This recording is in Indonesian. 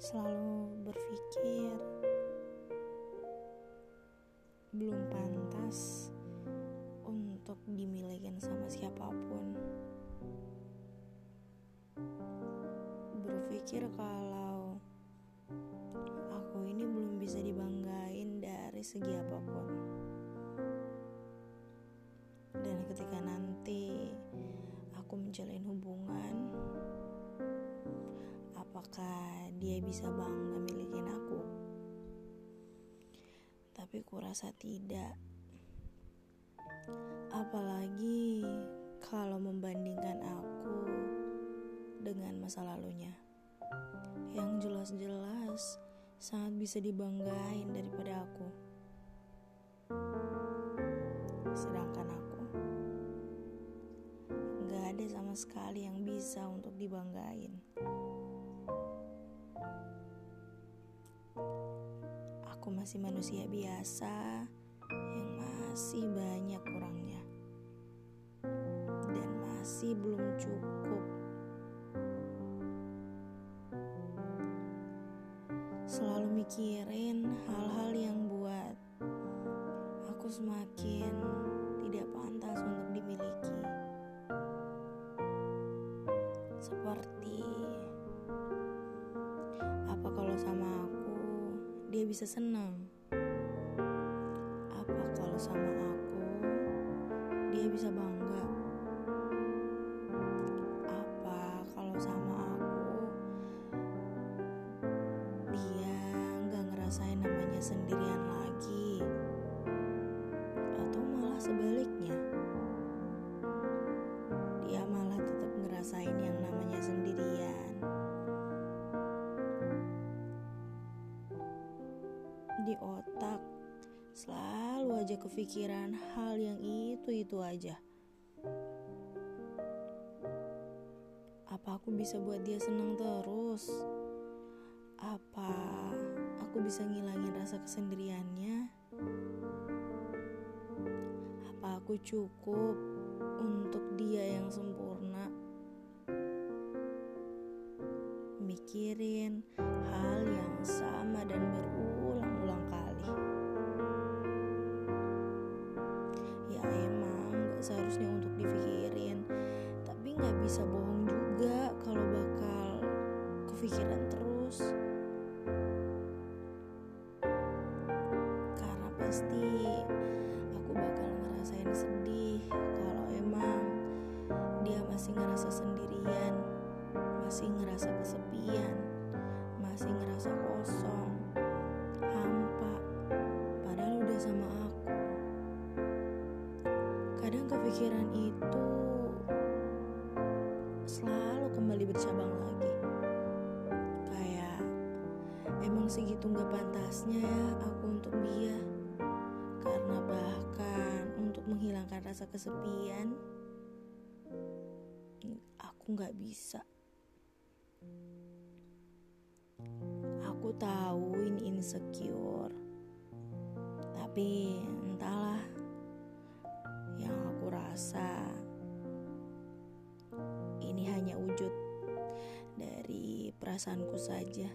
selalu berpikir belum pantas untuk dimiliki sama siapa pun. Berpikir kalau aku ini belum bisa dibanggain dari segi apa pun. Dia bisa bangga milikin aku? Tapi kurasa tidak. Apalagi kalau membandingkan aku dengan masa lalunya. Yang jelas-jelas sangat bisa dibanggain daripada aku. Sedangkan aku gak ada sama sekali yang bisa untuk dibanggain. Masih manusia biasa yang masih banyak kurangnya dan masih belum cukup. Selalu mikirin hal-hal yang buat aku semakin dia bisa senang? Apa kalau sama aku dia bisa bangga? Apa kalau sama aku dia nggak ngerasain namanya sendirian lagi? Atau malah sebaliknya? Dia malah tetap ngerasain yang Di otak selalu aja kepikiran hal yang itu-itu aja. Apa aku bisa buat dia senang terus? Apa aku bisa ngilangin rasa kesendiriannya? Apa aku cukup untuk dia yang sempurna? Mikirin gak seharusnya untuk dipikirin, tapi gak bisa bohong juga kalau bakal kepikiran terus. Karena pasti aku bakal ngerasain sedih kalau emang dia masih ngerasa sendirian, masih ngerasa kesepian, masih ngerasa kosong, Kepikiran itu selalu kembali bercabang lagi. Kayak emang segitu gak pantasnya ya aku untuk dia. Karena bahkan untuk menghilangkan rasa kesepian, aku gak bisa. Aku tahu ini insecure, tapi entahlah rasa ini hanya wujud dari perasaanku saja.